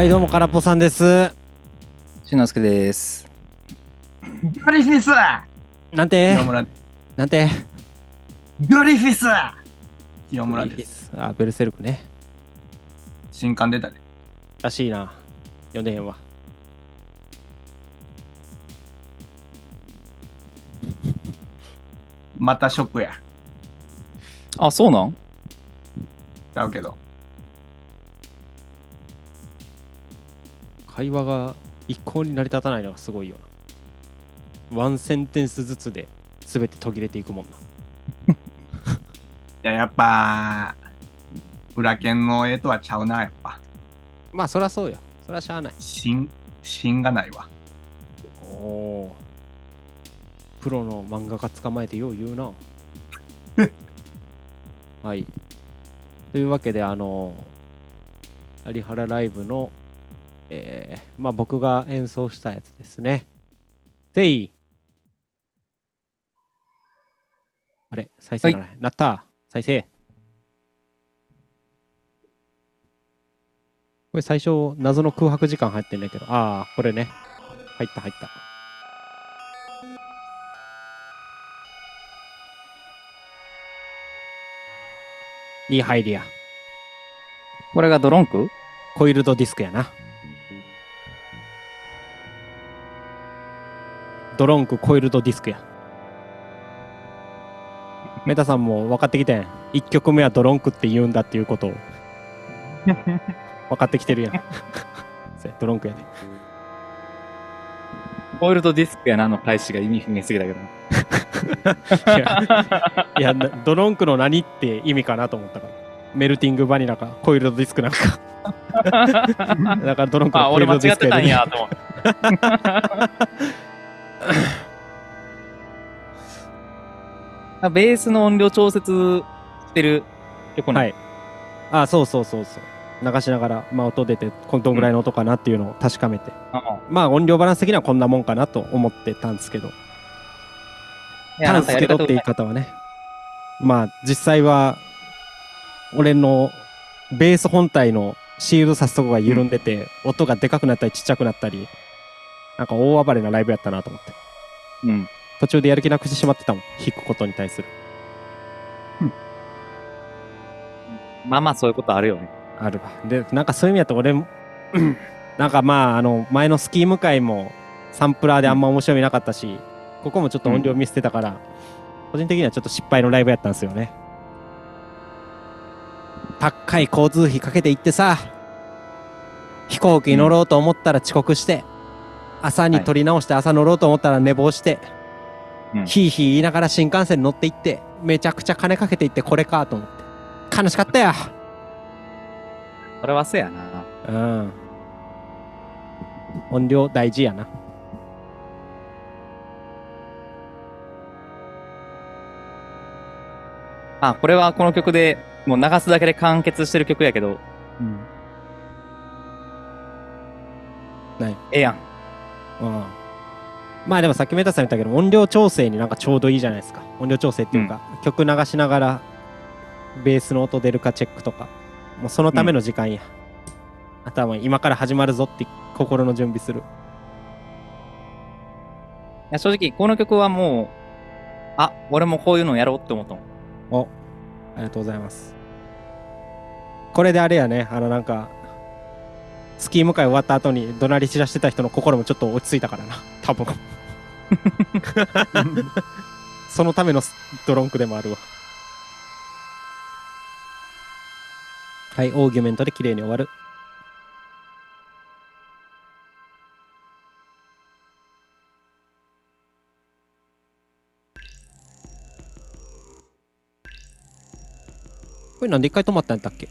はい、どうも、からっぽさんです。しんのすけです。グリフィスなんて？清村なんて？グリフィス清村です。あ、ベルセルクね。新刊出たで。らしいな。読んでへんわ。またショックや。あ、そうなん？ちゃうけど。会話が一向に成り立たないのがすごいよな。ワンセンテンスずつで全て途切れていくもんな。いや、やっぱ、裏剣の絵とはちゃうな、やっぱ。まあ、そりゃそうよ。そりゃしゃあない。芯、芯がないわ。おおー。プロの漫画家捕まえてよう言うな。はい。というわけで、あの、有原ライブの、えー、まあ僕が演奏したやつですね。せいあれ再生がない。なった再生。これ最初、謎の空白時間入ってんだけど、ああ、これね。入った入った。いい入りや。これがドロンク？コイルドディスクやな。ドロンクコイルドディスクや。メタさんも分かってきてん。1曲目はドロンクって言うんだっていうことを。分かってきてるやん。ドロンクやで。ホイールドディスクやなの開始が意味不明すぎだけど。いや、ドロンクの何って意味かなと思ったから。メルティングバニラか、コイルドディスクなんか。だからドロンクあ、のコイル俺間違ってたんドディスクやで。やと思って。あベースの音量調節してる曲なはい。あ、そうそうそうそう。流しながら、まあ音出て、こどんぐらいの音かなっていうのを確かめて。あまあ音量バランス的にはこんなもんかなと思ってたんですけど。いやたんですけどって言い方はね。まあ実際は、俺のベース本体のシールドさすとこが緩んでて、音がでかくなったりちっちゃくなったり、なんか大暴れなライブやったなと思って。うん。途中でやる気なくしてしまってたもん。弾くことに対する。まあまあそういうことあるよね。あるわ。で、なんかそういう意味だと俺も、なんかまあ、あの、前のスキーム会もサンプラーであんま面白みなかったし、ここもちょっと音量見捨てたから、個人的にはちょっと失敗のライブやったんですよね。高い交通費かけて行ってさ、飛行機に乗ろうと思ったら遅刻して、朝に撮り直して朝乗ろうと思ったら寝坊して、うんヒーヒー言いながら新幹線に乗って行って、めちゃくちゃ金かけて行ってこれかと思って。悲しかったよ。それはせやな。うん。音量大事やな。あ、これはこの曲でもう流すだけで完結してる曲やけど、うん。ない。ええやん。うん。まあでもさっきメタさん言ったけど、音量調整になんかちょうどいいじゃないですか。音量調整っていうか、曲流しながら、ベースの音出るかチェックとか。もうそのための時間や。あとはもう今から始まるぞって心の準備する。いや正直この曲はもう、あ、俺もこういうのやろうって思ったもん。お、ありがとうございます。これであれやね、あのなんか、スキーム会終わった後に怒鳴り散らしてた人の心もちょっと落ち着いたからな、多分。そのためのスドロンクでもあるわ。はい、オーギュメントで綺麗に終わる。これなんで一回止まったんやったっけ？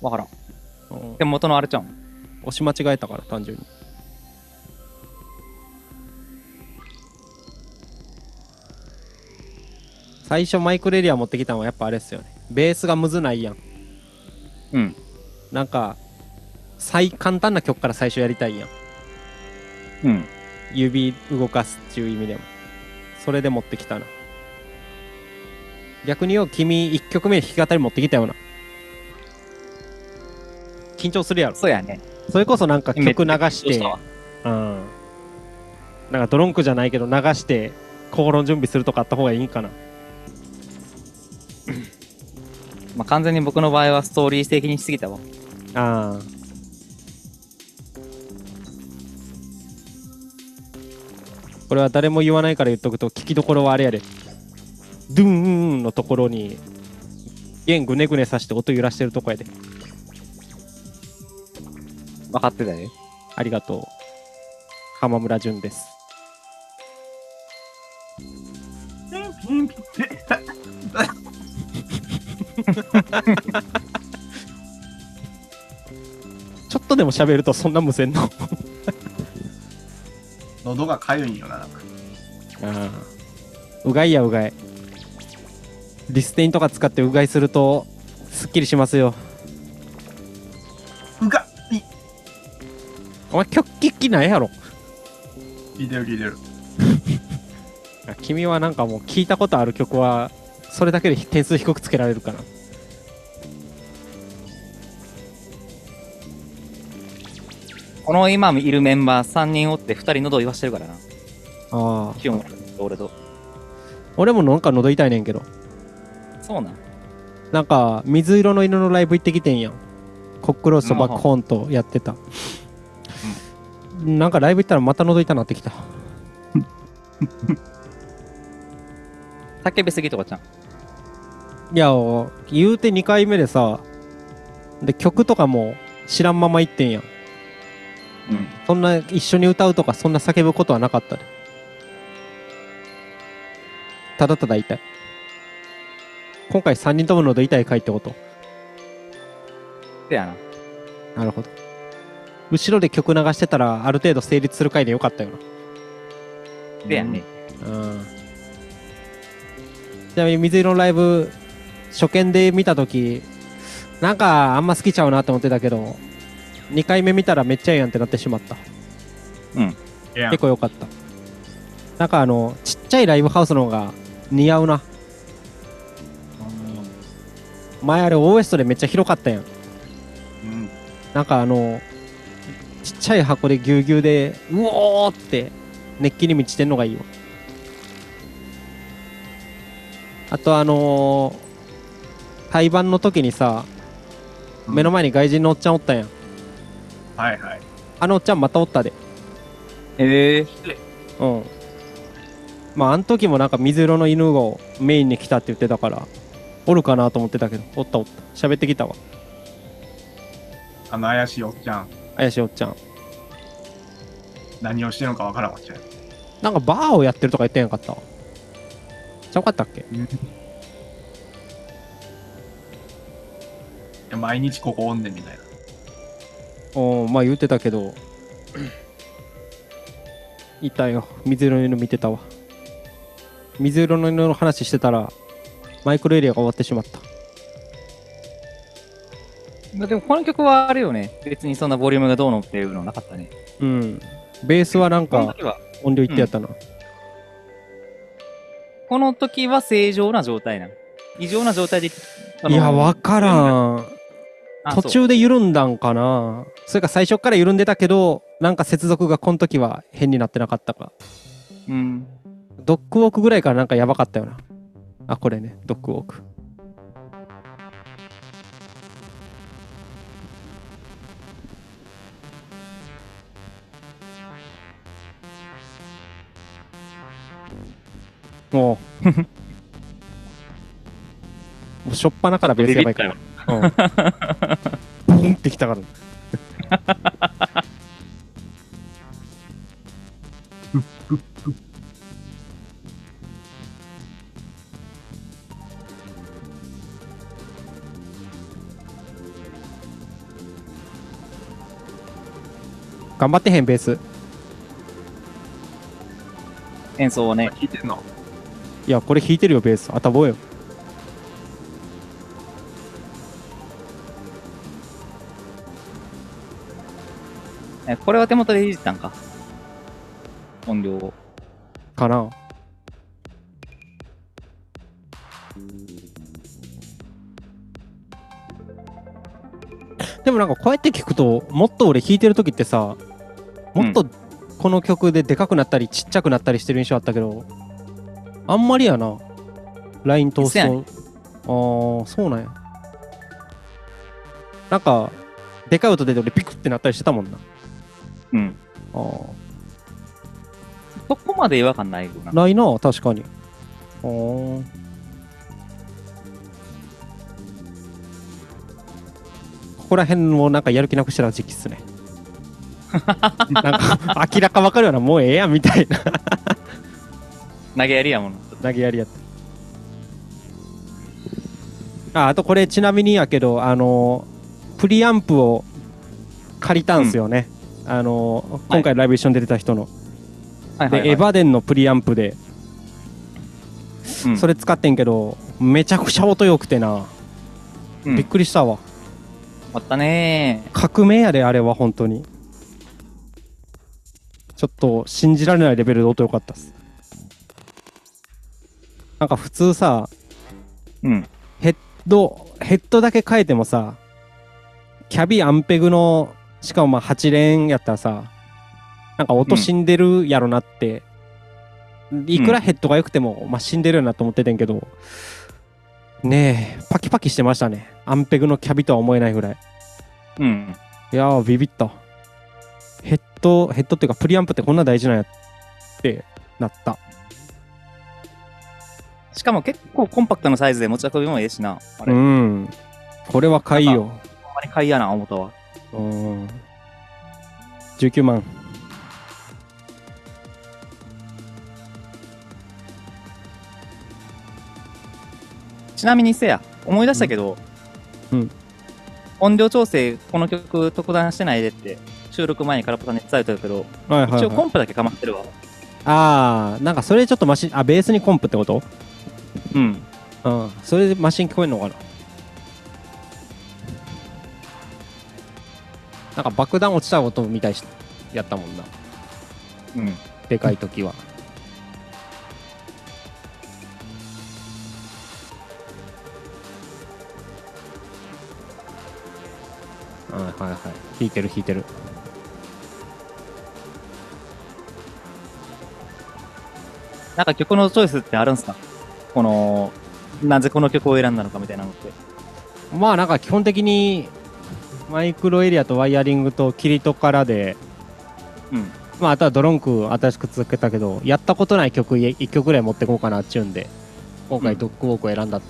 わからん。うん。でも元のあれちゃう？ん。押し間違えたから単純に。最初マイクレリア持ってきたのはやっぱあれっすよね。ベースがむずないやん。うん。なんか最簡単な曲から最初やりたいやん。うん。指動かすっていう意味でも。それで持ってきたな。逆によ君1曲目に弾き語り持ってきたよな緊張するやろ。そうやね。それこそなんか曲流してうん。なんかドロンクじゃないけど流して心の準備するとかあった方がいいんかな。まあ、完全に僕の場合はストーリー的にしすぎたわ。ああ。これは誰も言わないから言っとくと聞きどころはあれやで。ドゥンーンのところに弦ぐねぐねさして音揺らしてるとこやで分かってたよ。ありがとう。浜村淳です。ピンピンピンちょっとでも喋るとそんな無線の。喉がかゆいんよな、なんか。ああ。うがいやうがい。リステインとか使ってうがいするとすっきりしますよお前曲聞きないやろ聞いてる聞いてる。あ 君はなんかもう聞いたことある曲はそれだけで点数低くつけられるかなこの今いるメンバー3人おって2人喉言わしてるからな。ああ清盛と俺と。俺もなんか喉痛いねんけどそうなん？なんか水色の犬のライブ行ってきてんやんコックロースとバックホーンとやってた、なんかライブ行ったらまた喉痛なってきた叫びすぎとかちゃん。いや言うて2回目でさで曲とかも知らんまま行ってんやんうん。そんな一緒に歌うとかそんな叫ぶことはなかったでただただ痛い今回3人とも喉痛い回ってことせやな。なるほど後ろで曲流してたらある程度成立する回でよかったよせやね。なうん。ちなみに水色のライブ初見で見た時なんかあんま好きちゃうなって思ってたけど2回目見たらめっちゃいいやんってなってしまった。いや結構良かった。なんかあのちっちゃいライブハウスの方が似合うな。前あれオーエストでめっちゃ広かったやん。うん。なんかあのちっちゃい箱でぎゅうぎゅうでうおーって熱気に満ちてんのがいいわあとあのー対バンの時にさ目の前に外人のおっちゃんおったやん。はいはい。あのおっちゃんまたおったで。へえ。うん。まああの時もなんか水色の犬をメインに来たって言ってたからおるかなと思ってたけどおったおった。喋ってきたわ。あの怪しいおっちゃん。怪しいおっちゃん。何をしてるのかわからんわっちゃん。なんかバーをやってるとか言ってんやんかったちゃうかったっけ？いや毎日ここおんねんみたいな。おーまあ言ってたけど。いたよ。水色の犬見てたわ。水色の犬の話してたらマイクロエリアが終わってしまったでもこの曲はあれよね。別にそんなボリュームがどうのっていうのなかったね。うんベースはなんか音量いってやったな、この時は正常な状態なの。異常な状態で。いやわからんあ途中で緩んだんかなそれか最初から緩んでたけどなんか接続がこの時は変になってなかったかそううん。ドッグウォークぐらいからなんかやばかったよなあこれねドッグウォークもうもうしょっぱなからベースやばいから。うん。ブンってきたから。頑張ってへんベース。演奏をね。聞いてんの？いやこれ弾いてるよベースあたぼうよえこれは手元でいじったんか？音量を。かなでもなんかこうやって聞くともっと俺弾いてる時ってさもっとこの曲ででかくなったりちっちゃくなったりしてる印象あったけどあんまりやな。ライン通すとああそうなんや。なんかでかい音出て俺ピクってなったりしてたもんな。うん。あー。そこまで違和感ないよな。ないな確かに。あー。ここら辺もなんかやる気なくしてた時期っすね。なんか明らか分かるようなもうええやんみたいな投げやりやもん。投げやりやったああとこれちなみにやけどあのプリアンプを借りたんすよね、あの今回ライブ一緒に出てた人の、はいはい、はい。でエヴァデンのプリアンプで。うん。それ使ってんけどめちゃくちゃ音良くてな、うん。びっくりしたわ。あったね。革命やであれは本当に。ちょっと信じられないレベルで音良かったっすなんか普通さー。うん。ヘッドヘッドだけ変えてもさキャビアンペグのしかもまあ8連やったらさなんか音死んでるやろなって、いくらヘッドが良くても、まあ、死んでるよなと思っててんけどねえパキパキしてましたねアンペグのキャビとは思えないぐらいうん。いやービビったヘッドヘッドっていうかプリアンプってこんな大事なんやってなったしかも結構コンパクトなサイズで持ち運びもええしな。あれ、うほん。んこれは買いよ。まに買いやな、思ったわ。うん。19万。ちなみにせや、思い出したけど、うん。うん。音量調整、この曲特段してないでって、収録前にカラポタに伝えたけど、はいはい、はい、一応コンプだけかまってるわ。ああなんかそれちょっとマシンあベースにコンプってこと？うん。うん。それでマシン聞こえるのかな？なんか爆弾落ちた音みたいしやったもんな。うん。でかい時は。はいはいはい。弾いてる弾いてる。なんか曲のチョイスってあるんすか？この、なぜこの曲を選んだのかみたいなのって。まあなんか基本的にマイクロエリアとワイヤリングとキリトからでうん。まああとはドロンク新しく続けたけどやったことない曲1曲ぐらい持ってこうかなっちゅうんで今回うんドッグウォークを選んだ、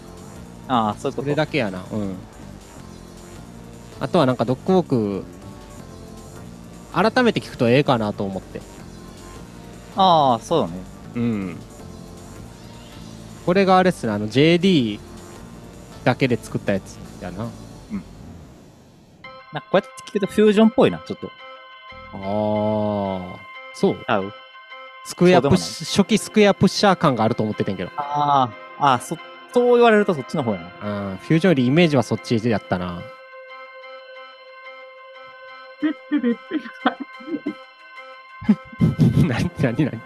ああ、そういうこそれと。だけやなうんあとはなんかドッグウォーク改めて聞くとええかなと思ってああ、そうだね。うんこれがあれっすねあの JD だけで作ったやつ。やな。なんかこうやって聞くとフュージョンっぽいな、ちょっと。ああそう。合う？スクエアプッシ初期スクエアプッシャー感があると思っててんけど。ああ、ああ、そ、そう言われるとそっちの方やな。うん。フュージョンよりイメージはそっちでやったな。何 何 何？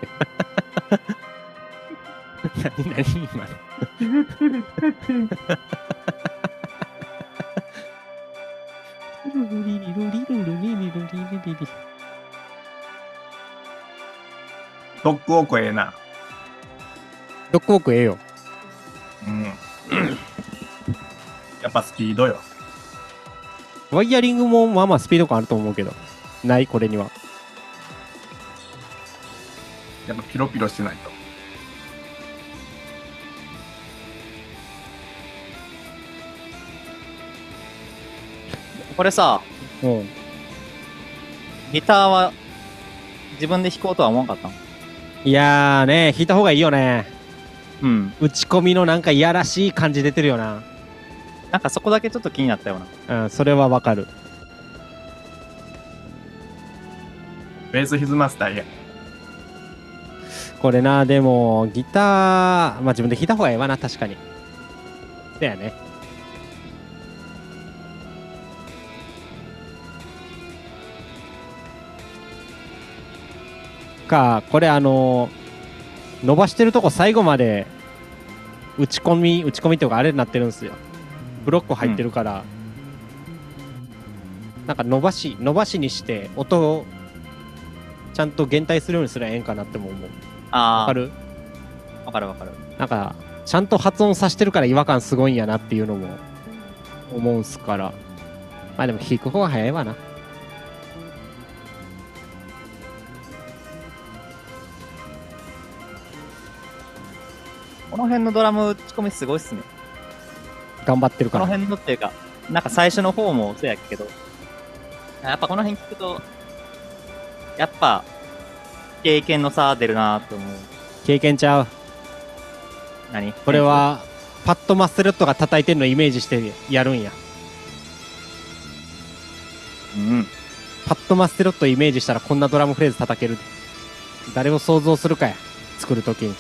何何今のルリリルリルルリリルリリリリドッグウォークええな。ドッグウォークええようん。やっぱスピードよ。ワイヤリングもまあまあスピード感あると思うけどないこれにはやっぱピロピロしてないと。これさ、うん。ギターは自分で弾こうとは思わんかったん？いやーね弾いた方がいいよね。うん。打ち込みのなんかいやらしい感じ出てるよな。なんかそこだけちょっと気になったような。うんそれはわかる。ベース歪ませたらええやん。これなでもギターまあ自分で弾いた方がええわな確かに。だよねかこれあの伸ばしてるとこ最後まで打ち込み打ち込みっていうかあれになってるんですよ。ブロック入ってるから、なんか伸ばし伸ばしにして音をちゃんと減退するようにすればええんかなっても思う。ああ、わかる？わかるわかる。なんかちゃんと発音させてるから違和感すごいんやなっていうのも思うんすから。まあでも弾く方が早いわなこの辺のドラム打ち込みすごいっすね。頑張ってるこの辺のっていうか、なんか最初の方もそうやけど、やっぱこの辺聞くと、やっぱ、経験の差出るなって思う。経験ちゃう。何？これ、はパッドマッセルットが叩いてるのをイメージしてやるんや。うん。パッドマッセルットをイメージしたらこんなドラムフレーズ叩ける。誰を想像するかや作るときに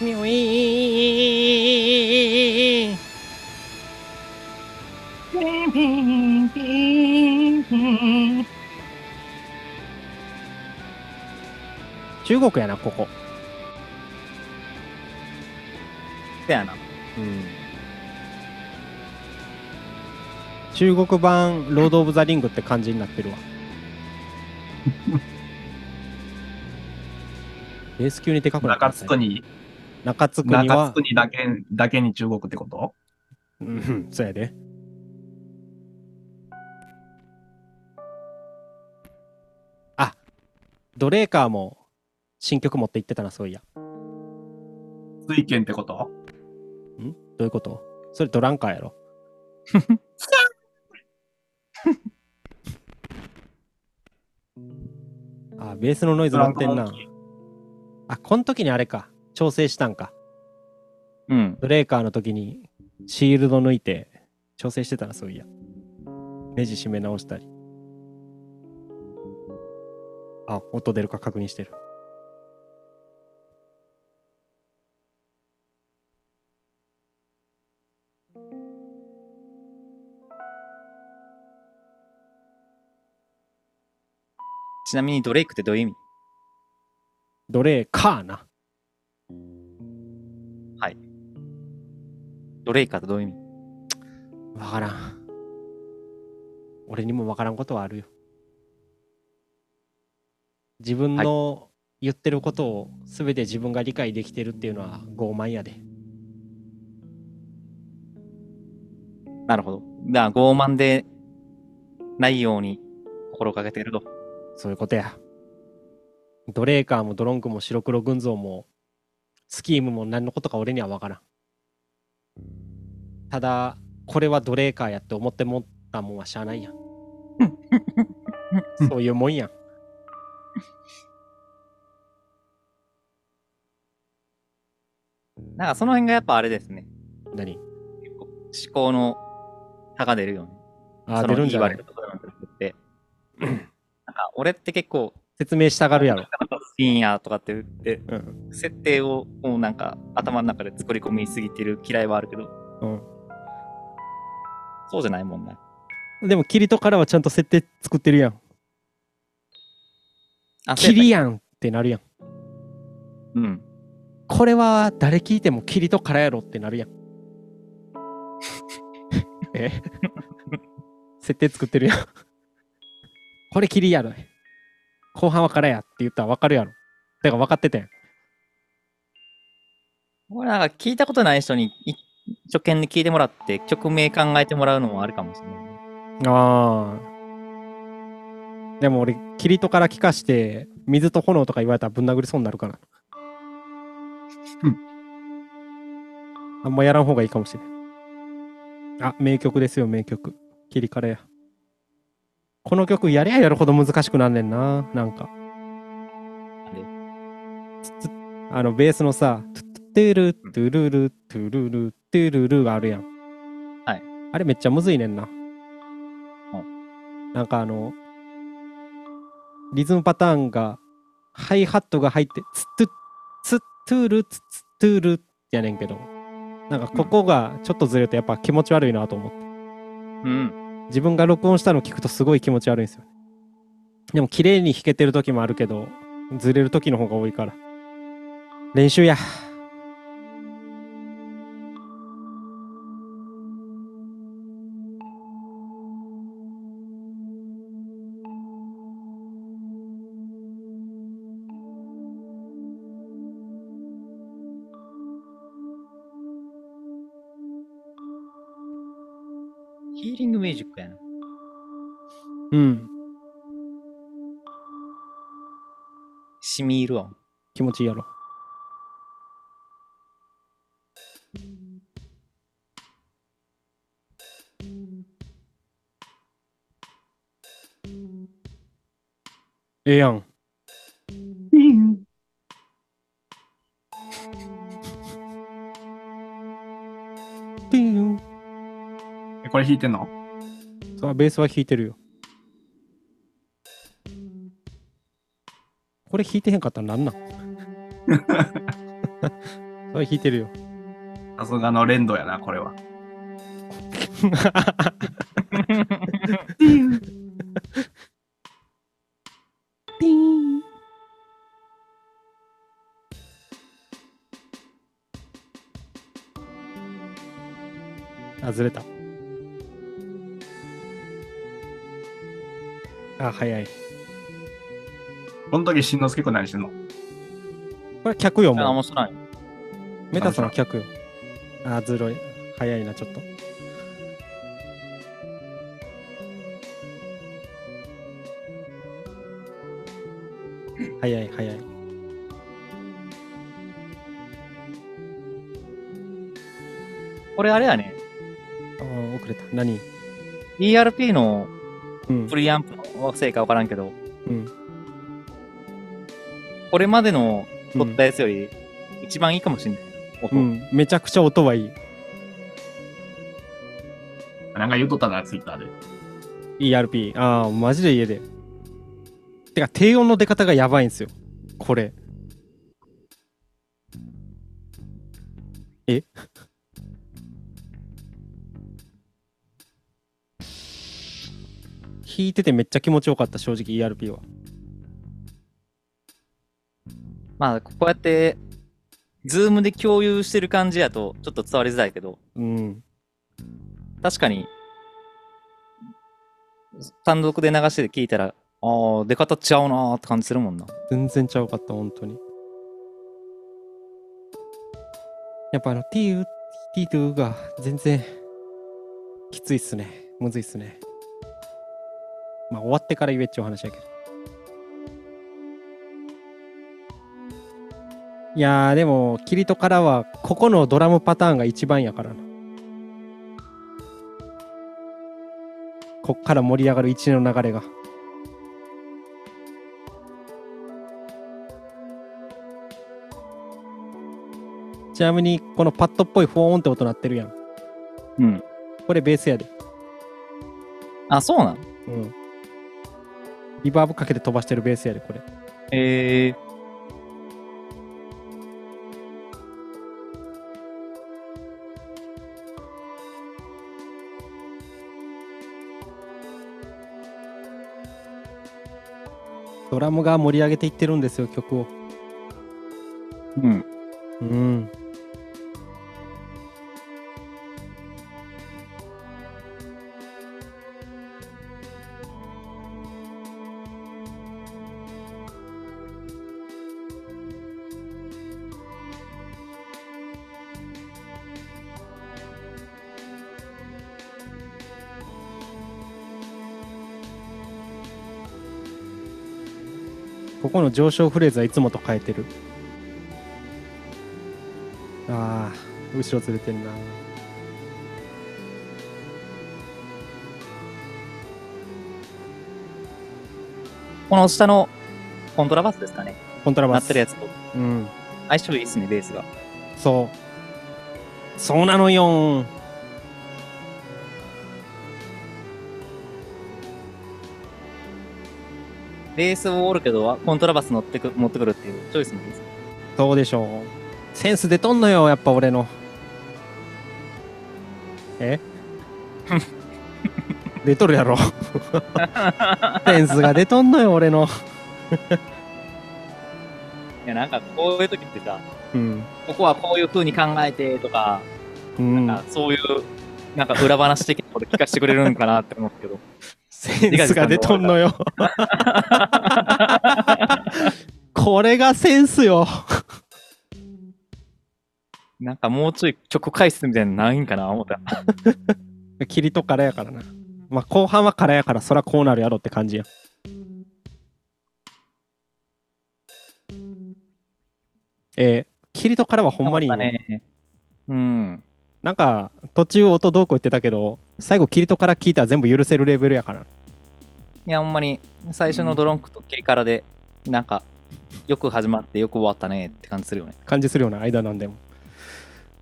ミョイーン中国やなここ。せやな。うん。中国版ロード・オブ・ザ・リングって感じになってるわ。ベース級にでかくなった中津区に、中津区には。中津区にだけ、だけに中国ってこと？うんそうやで。あドレーカーも新曲持って行ってたなそういや。水拳ってこと？ん？どういうこと？それドランカーやろ。あベースのノイズ乗ってんなあこの時にあれか調整したんか。うん。ブレーカーの時にシールド抜いて調整してたなそういや。ネジ締め直したり。あ音出るか確認してる。ちなみにドレイクってどういう意味？ドレーカーなドレイカーってどういう意味？わからん俺にもわからんことはあるよ自分の言ってることを全て自分が理解できてるっていうのは傲慢やでなるほど。だから傲慢でないように心がけてると。そういうことや。ドレーカーもドロンクも白黒群像もスキームも何のことか俺には分からん。ただ、これはドレーカーやって思ってもったもんはしゃあないやん。そういうもんやん。なんかその辺がやっぱあれですね。何？思考の差が出るよね。あ出るんじゃない？なんか俺って結構、説明したがるやろ。深夜とかって言って、うん。設定をもうなんか頭の中で作り込みすぎてる嫌いはあるけど、うん。そうじゃないもんね。でも、キリトからはちゃんと設定作ってるやん。あ、キリや。やんってなるやん。うん。これは誰聞いてもキリトからやろってなるやん。え？設定作ってるやん。これキリやろ。後半はからやって言ったら分かるやろ。だから分かってたやん。これなんか聞いたことない人にい初見で聞いてもらって曲名考えてもらうのもあるかもしれないね。ああ。でも俺、キリトから聞かして、水と炎とか言われたらぶん殴りそうになるから。あんまやらん方がいいかもしれん。あ、名曲ですよ、名曲。キリからや。この曲やりゃやるほど難しくなんねんな、なんか。つつあの、ベースのさ、トゥトゥトゥル、トゥルル、トゥルル、トゥルルがあるやん。はい。あれめっちゃむずいねんな。なんかあの、リズムパターンが、ハイハットが入って、ツットゥ、ツットゥル、ツッツトゥルやねんけど、なんかここがちょっとずれるとやっぱ気持ち悪いなと思って。うん。自分が録音したのを聞くとすごい気持ち悪いんですよ。でも綺麗に弾けてる時もあるけど、ずれる時の方が多いから。練習や。ージックやな。うん。しみ入るわ。気持ちいいやろ。ええやん。これ弾いてんの？そうベースは弾いてるよ。これ弾いてへんかったらなんなん？それ弾いてるよ。さすがの連動やな、これは。ピーン。あ、ずれた。あ、早い。この時、しんのすけくん何してんの？これ客よ、あ、もう。面白い。メタさんの客よ。あ、ずるい。早いな、ちょっと。早い、早い。これあれやね。あー遅れた。何？ERP のうんプ。リアンプのせいかわからんけど、うん。これまでの撮ったやつより一番いいかもしんない。音うん。めちゃくちゃ音はいい。なんか言うとったな、ツイッターで。ERP。ああ、マジで家で。てか、低音の出方がやばいんですよ。これ。え？弾いててめっちゃ気持ちよかった、正直 ERP は。まあ、こうやって、ズームで共有してる感じやとちょっと伝わりづらいけど、うん。確かに、単独で流して聞いたら、ああ、出方違うなーって感じするもんな。全然ちゃうかった、本当に。やっぱあの、ティー、ティートゥーが全然きついっすね。むずいっすね。まあ終わってから言えっちゅう話やけど。いやーでも、キリトからはここのドラムパターンが一番やからな。こっから盛り上がる一連の流れが。ちなみに、このパッドっぽいフォーンって音鳴ってるやん。うん。これベースやで。あ、そうなん？うん。リバーブかけて飛ばしてるベースやで、これ。ええドラムが盛り上げていってるんですよ、曲を。うん。うん。ここの上昇フレーズはいつもと変えてる。ああ、後ろずれてんな。この下のコントラバスですかね。コントラバス。鳴ってるやつとうん。相性いいっすね、ベースが。そう。そうなのよベースを折るけど、コントラバス乗ってく持ってくるっていうチョイスもいいですね。そうでしょう。センス出とんのよ、やっぱ俺の。え？出とるやろ。センスが出とんのよ、俺の。いや、なんかこういう時ってさ、うん。ここはこういう風に考えてとか、うんなんかそういう、なんか裏話的なこと聞かせてくれるんかなって思うけど。センスが出とんのよ。これがセンスよ。なんかもうちょい曲解説みたいなのないんかな思った。霧とからやからな。まあ後半はからやからそらこうなるやろって感じや。えー、霧とからはほんまにいいね。ね。うん。なんか途中音どうこう言ってたけど、最後霧とから聞いたら全部許せるレベルやから。いや、ほんまに、最初のドロンクと切りからで、なんか、よく始まってよく終わったねって感じするよね。感じするような間なんでも。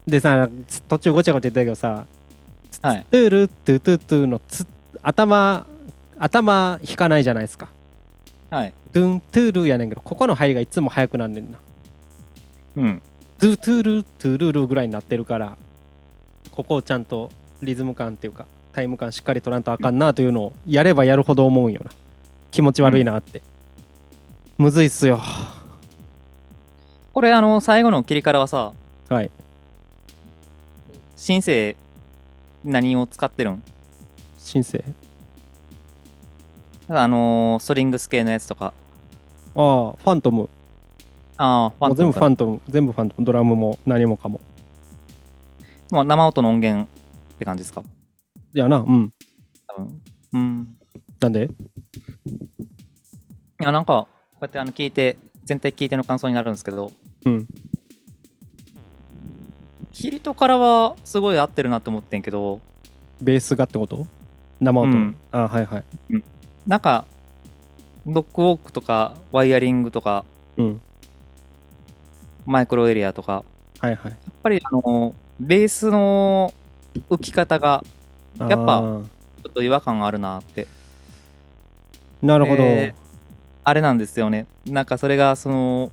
でさ、途中ごちゃごちゃ言ってたけどさ、はい。トゥールトゥトゥトゥのつ頭、頭引かないじゃないですか。はい。ドゥントゥールやねんけど、ここの入りがいつも速くなんねんな。うん。ドゥトゥールトゥルールぐらいになってるから、ここをちゃんとリズム感っていうか、タイム感しっかり取らんとあかんなというのをやればやるほど思うんよな。気持ち悪いなって。むずいっすよ。これ、あの、最後の切りからはさ、はい。シンセイ何を使ってるん？シンセイあのーストリングス系のやつとか。ああ、ファントム。ああ、ファントムかファントム。全部ファントム。ドラムも何もかも。もう生音の音源って感じですか？いやな、うん。多分。うん。なんで？いや、なんか、こうやってあの聞いて、全体聞いての感想になるんですけど、うん。キリトからはすごい合ってるなって思ってんけど、ベースがってこと？生音？うんあはいはい。なんか、ドッグウォークとか、ワイヤリングとか、うん。マイクロエリアとか、はいはい。やっぱりあの、ベースの浮き方がやっぱちょっと違和感があるなって。なるほど。えーあれなんですよね。なんかそれが、その、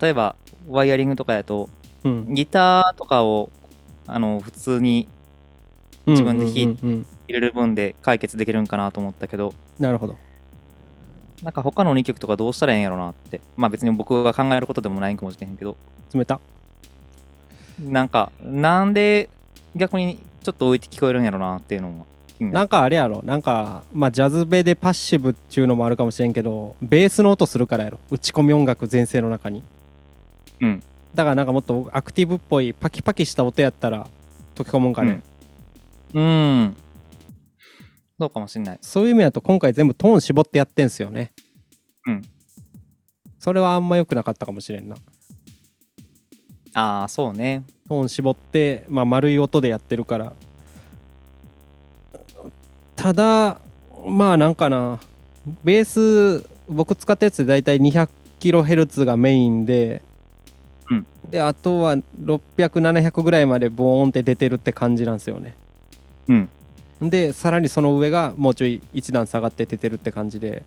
例えば、ワイヤリングとかやと、うん。ギターとかを、あの、普通に自分で弾いれる分で解決できるんかなと思ったけど、なるほど。なんか他の2曲とかどうしたらええんやろなって。まあ別に僕が考えることでもないんかもしれへんけど、冷た。なんか、なんで逆にちょっと置いて聞こえるんやろなっていうのもなんかあれやろ。なんか、まあ、ジャズベでパッシブっちゅうのもあるかもしれんけど、ベースの音するからやろ。打ち込み音楽全盛の中に。うん。だからなんかもっとアクティブっぽいパキパキした音やったら溶け込むんかね。うん。うん。そうかもしんない。そういう意味だと今回全部トーン絞ってやってんすよね。うん。それはあんま良くなかったかもしれんな。ああ、そうね。トーン絞って、まあ、丸い音でやってるから。ただ、まあなんかな、ベース、僕使ったやつでだいたい 200kHz がメインで、うんで、あとは600、700ぐらいまでボーンって出てるって感じなんですよね。うん。で、さらにその上がもうちょい一段下がって出てるって感じで、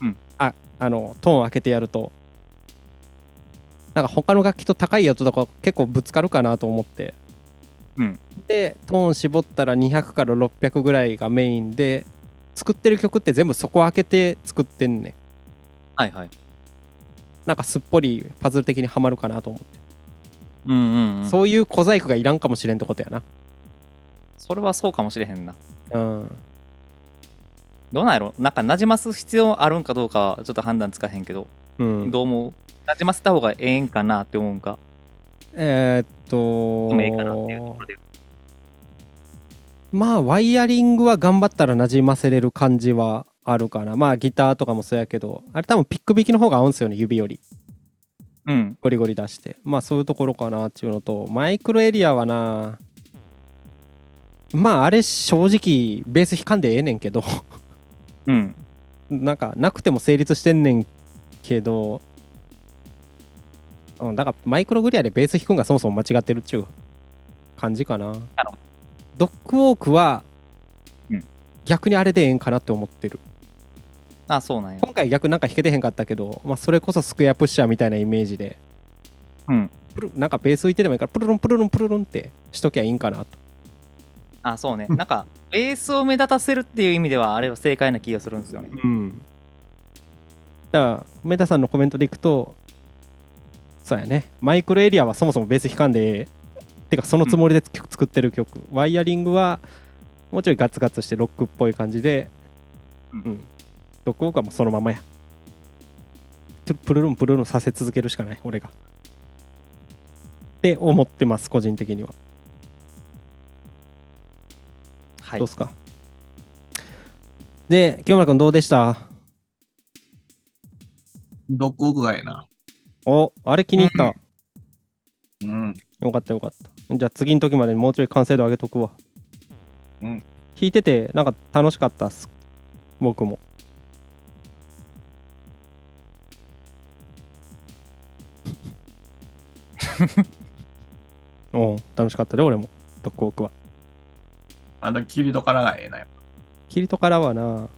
うんあ、あの、トーン開けてやると、なんか他の楽器と高い音とか結構ぶつかるかなと思って、うん。でトーン絞ったら200から600ぐらいがメインで作ってる曲って全部そこ開けて作ってんねんはいはい。なんかすっぽりパズル的にはまるかなと思って、うんうん、うん。そういう小細工がいらんかもしれんってことやなそれはそうかもしれへんな。うんどうなんやろ？なんか馴染ます必要あるんかどうかはちょっと判断つかへんけど、うんどう思う？馴染ませた方がええんかなって思うんか？えー、っとええかなっていうところで？まあワイヤリングは頑張ったら馴染ませれる感じはあるかなまあギターとかもそうやけどあれ多分ピック弾きの方が合うんすよね指よりうん。ゴリゴリ出してまあそういうところかなっていうのとマイクロエリアはなまああれ正直ベース弾かんでええねんけどうん。なんかなくても成立してんねんけどうんだからマイクログリアでベース弾くんがそもそも間違ってるっちゅう感じかなドッグウォークはうん逆にあれでええんかなって思ってるあ、そうなんや。今回逆なんか弾けてへんかったけど、まあ、それこそスクエアプッシャーみたいなイメージでうん。プルなんかベース浮いてでもいいからプルルンプルルンプルルンってしときゃいいんかなとあ、そうね。なんか、ベースを目立たせるっていう意味では、あれは正解な気がするんですよね。うんだからメタさんのコメントでいくとそうやね。マイクロエリアはそもそもベース弾かんでええてかそのつもりで曲作ってる曲、ワイヤリングはもうちょいガツガツしてロックっぽい感じでうん。うん。ドッグウォークはもうそのままや。ププルルンプルルンさせ続けるしかない俺が。って思ってます個人的には。はい。どうっすか？で清村君どうでした？どこぐらいな。おあれ気に入った、うん。よかったよかった。じゃあ次の時までにもうちょい完成度上げとくわ。うん。弾いててなんか楽しかったっす。僕も。おう楽しかったで俺も。ドッグウォークは。あの、キリトからがええなよ。キリトからはな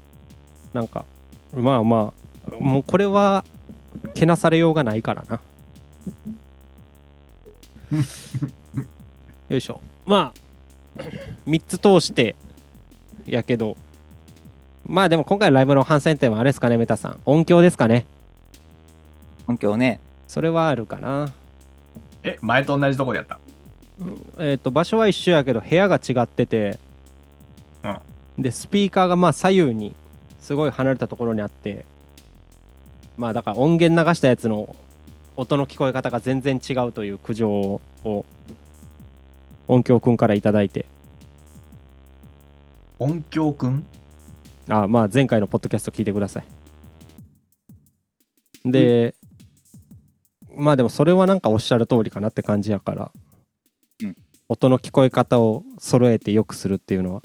なんかまあまあもうこれはけなされようがないからな。よいしょ。まあ3つ通してやけど。まあでも今回のライブの反戦点はあれですかねメタさん。音響ですかね。音響ね。それはあるかな。え、前と同じとこでやった？えっ、と場所は一緒やけど部屋が違ってて、でスピーカーがまあ左右にすごい離れたところにあってまあだから音源流したやつの音の聞こえ方が全然違うという苦情を音響くんからいただいて。音響くん？あまあ前回のポッドキャスト聞いてください。で、まあでもそれはなんかおっしゃる通りかなって感じやから、うん音の聞こえ方を揃えて良くするっていうのは。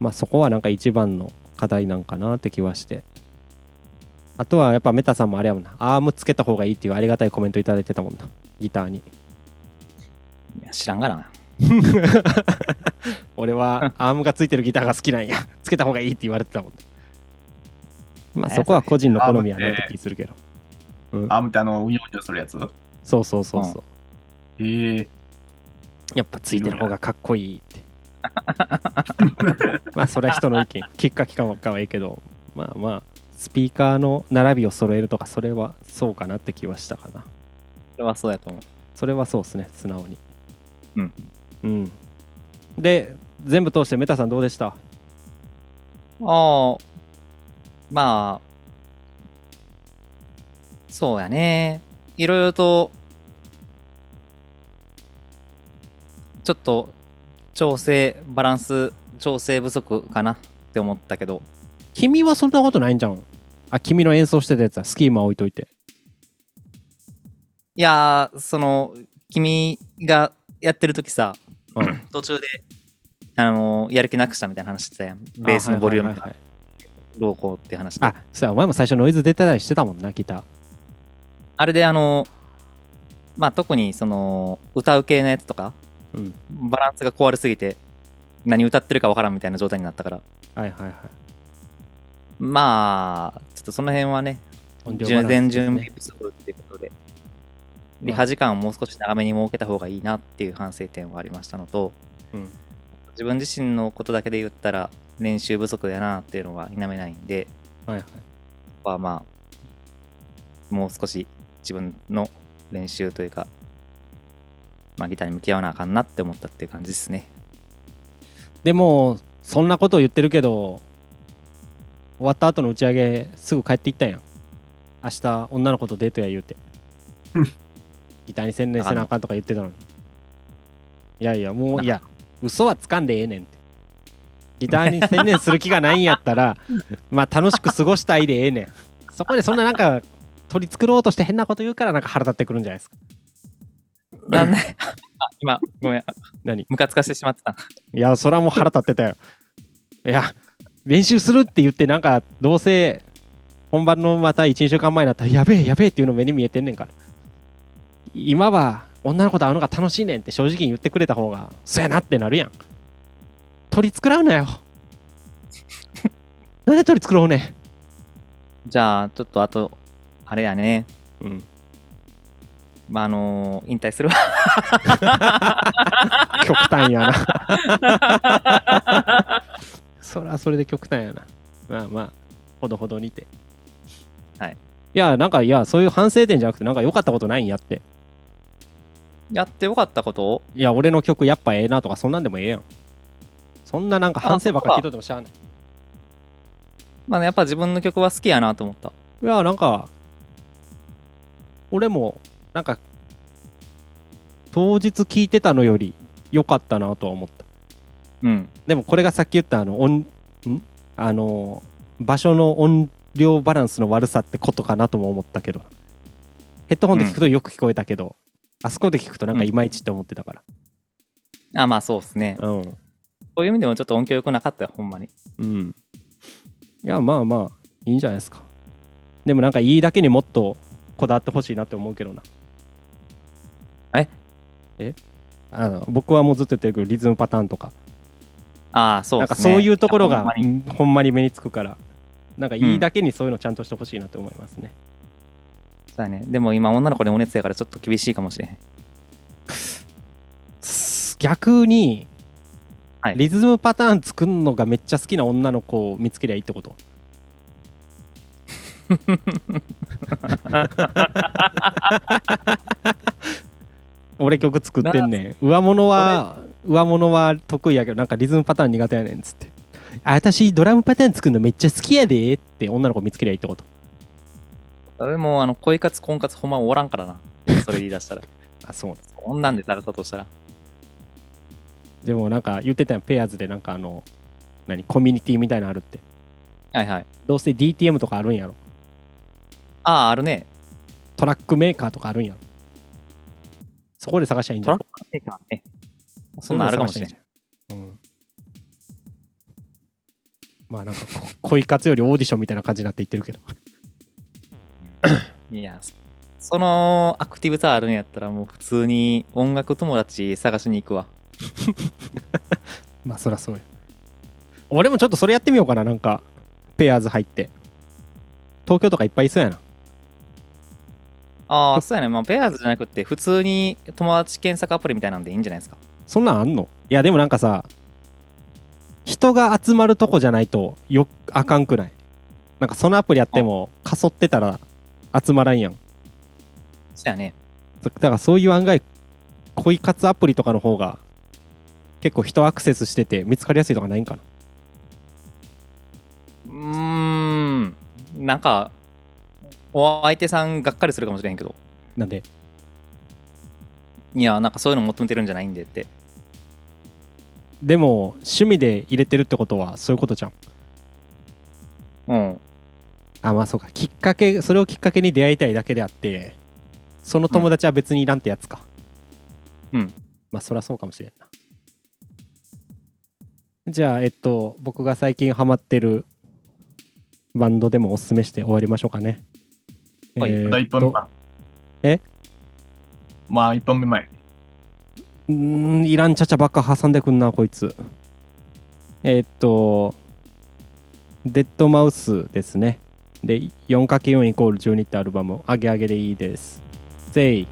まあそこはなんか一番の課題なんかなって気はしてあとはやっぱメタさんもあれやもんな。アームつけた方がいいっていうありがたいコメントいただいてたもんな。ギターに。いや知らんがな。俺はアームがついてるギターが好きなんや。つけた方がいいって言われてたもん。まあそこは個人の好みやなって気するけど。アームってあの、うにょうにょするやつ？そうそうそうそう、へえ。やっぱついてる方がかっこいいって。まあそれは人の意見。聞くか聞かんかはいいけど。まあまあスピーカーの並びを揃えるとかそれはそうかなって気はしたかな。それはそうやと思う。それはそうですね素直に。うん。うん。で全部通してメタさんどうでした？ああ、まあ、そうやね。いろいろと、ちょっと調整、バランス調整不足かなって思ったけど、君はそんなことないんじゃん。あ君の演奏してたやつはスキーマ置いといて。いやー、その、君がやってる時さ、うん。途中で、あのーやる気なくしたみたいな話してたやん。ベースのボリュームが。どうこうって話。で。あそうやお前も最初ノイズ出てたりしてたもんなギター。あれであの、まあ、特にその、歌う系のやつとか、うん。バランスが壊れすぎて、何歌ってるかわからんみたいな状態になったから、はいはいはいまあ、ちょっとその辺はね、ね準前準備不足っていうことで、リハ時間をもう少し長めに設けた方がいいなっていう反省点はありましたのと、うん。自分自身のことだけで言ったら、練習不足だなっていうのは否めないんで、はいはい。はまあ、もう少し自分の練習というか、まあ、ギターに向き合わなあかんなって思ったっていう感じですね。でもそんなことを言ってるけど終わった後の打ち上げすぐ帰っていったや。ん明日女の子とデートや言うて。ギターに専念せなあかんとか言ってたのに。いやいやもういや嘘はつかんでええねんって。ギターに専念する気がないんやったら まあ楽しく過ごしたいでええねん。そこでそんななんか取り繕ろうとして変なこと言うからなんか腹立ってくるんじゃないですか。なんであ今、ごめん、何？ムカつかしてしまってた。いや、それはもう腹立ってたよ。いや、練習するって言って、なんか、どうせ、本番のまた1、2週間前になったら、やべえ、やべえっていうの目に見えてんねんから。今は、女の子と会うのが楽しいねんって正直に言ってくれた方が、そうやなってなるやん。取り繕うなよ。なんで取り繕うねじゃあ、ちょっとあと、あれやね。ん。うん。まあ、あのー引退するわ。極端やな。それはそれで極端やな。まあまあ、ほどほどにて。はい。いや、なんか、いや、そういう反省点じゃなくて、なんか良かったことないんやって。やってよかったこと？いや、俺の曲やっぱええなとか、そんなんでもええやん。そんななんか反省ばっかり聞いとってもしゃあない。まあ、ね、やっぱ自分の曲は好きやなと思った。いや、なんか、俺も、なんか、当日聞いてたのより良かったなとは思った。うん。でもこれがさっき言ったあの音ん？あの場所の音量バランスの悪さってことかなとも思ったけど。ヘッドホンで聞くとよく聞こえたけど、あそこで聞くとなんかいまいちって思ってたから。あ、まあそうですね。うん。そういう意味でもちょっと音響良くなかったよ、ほんまに。うん。いやまあまあいいんじゃないですか。でもなんかいいだけにもっとこだわってほしいなって思うけどな。え？え？あの僕はもうずっと言ってるけどリズムパターンとかああ、そうなんか。そういうところがほんまに目につくからなんかいいだけにそういうのちゃんとしてほしいなと思いますね、そうやね。でも今女の子でお熱やからちょっと厳しいかもしれへん。逆に、はいリズムパターン作るのがめっちゃ好きな女の子を見つけりゃいいってこと？俺曲作ってんねん上物は上物は得意やけどなんかリズムパターン苦手やねんっつってあ私ドラムパターン作るのめっちゃ好きやでって女の子見つけりゃいいってこと？俺もあの、恋活、婚活ほんまおらんからな。それ言い出したら。あそうこんなんでされたとしたら。でもなんか言ってたやんペアーズでなんかあの何コミュニティみたいなのあるってはいはい。どうせ DTM とかあるんやろああ、あるね。トラックメーカーとかあるんやろそこで探しゃいいんじゃんトラックメーカーね。そんなんあるかもしれん。うんまあなんかこ恋活よりオーディションみたいな感じになっていってるけど いや、そのアクティブさあるんやったらもう普通に音楽友達探しに行くわ。まあそりゃそうよ俺もちょっとそれやってみようかななんかペアーズ入って東京とかいっぱいいそうやなああ、そうやね。まあ、ペアーズじゃなくて、普通に友達検索アプリみたいなんでいいんじゃないですか。そんなんあんの？いやでもなんかさ人が集まるとこじゃないとよあかんくない？なんかそのアプリやってもかそってたら集まらんやんそうやね。だからそういう案外恋活アプリとかの方が結構人アクセスしてて見つかりやすいとかないんかな？うーん。なんか、お相手さんがっかりするかもしれへんけど。なんで？いや、なんかそういうの求めてるんじゃないんでって。でも趣味で入れてるってことはそういうことじゃん。うん。あまあそうか。きっかけそれをきっかけに出会いたいだけであってその友達は別にいらんってやつか。うん。まあそりゃそうかもしれんな。じゃあえっと僕が最近ハマってるバンドでもおすすめして終わりましょうかね。はいえーっ第一本目。え？まあ、一本目前。うんいらんちゃちゃばっか挟んでくんなこいつ。えーっとデッドマウスですね。で 4×4 イコール12ってアルバム「あげあげでいいです。ぜい。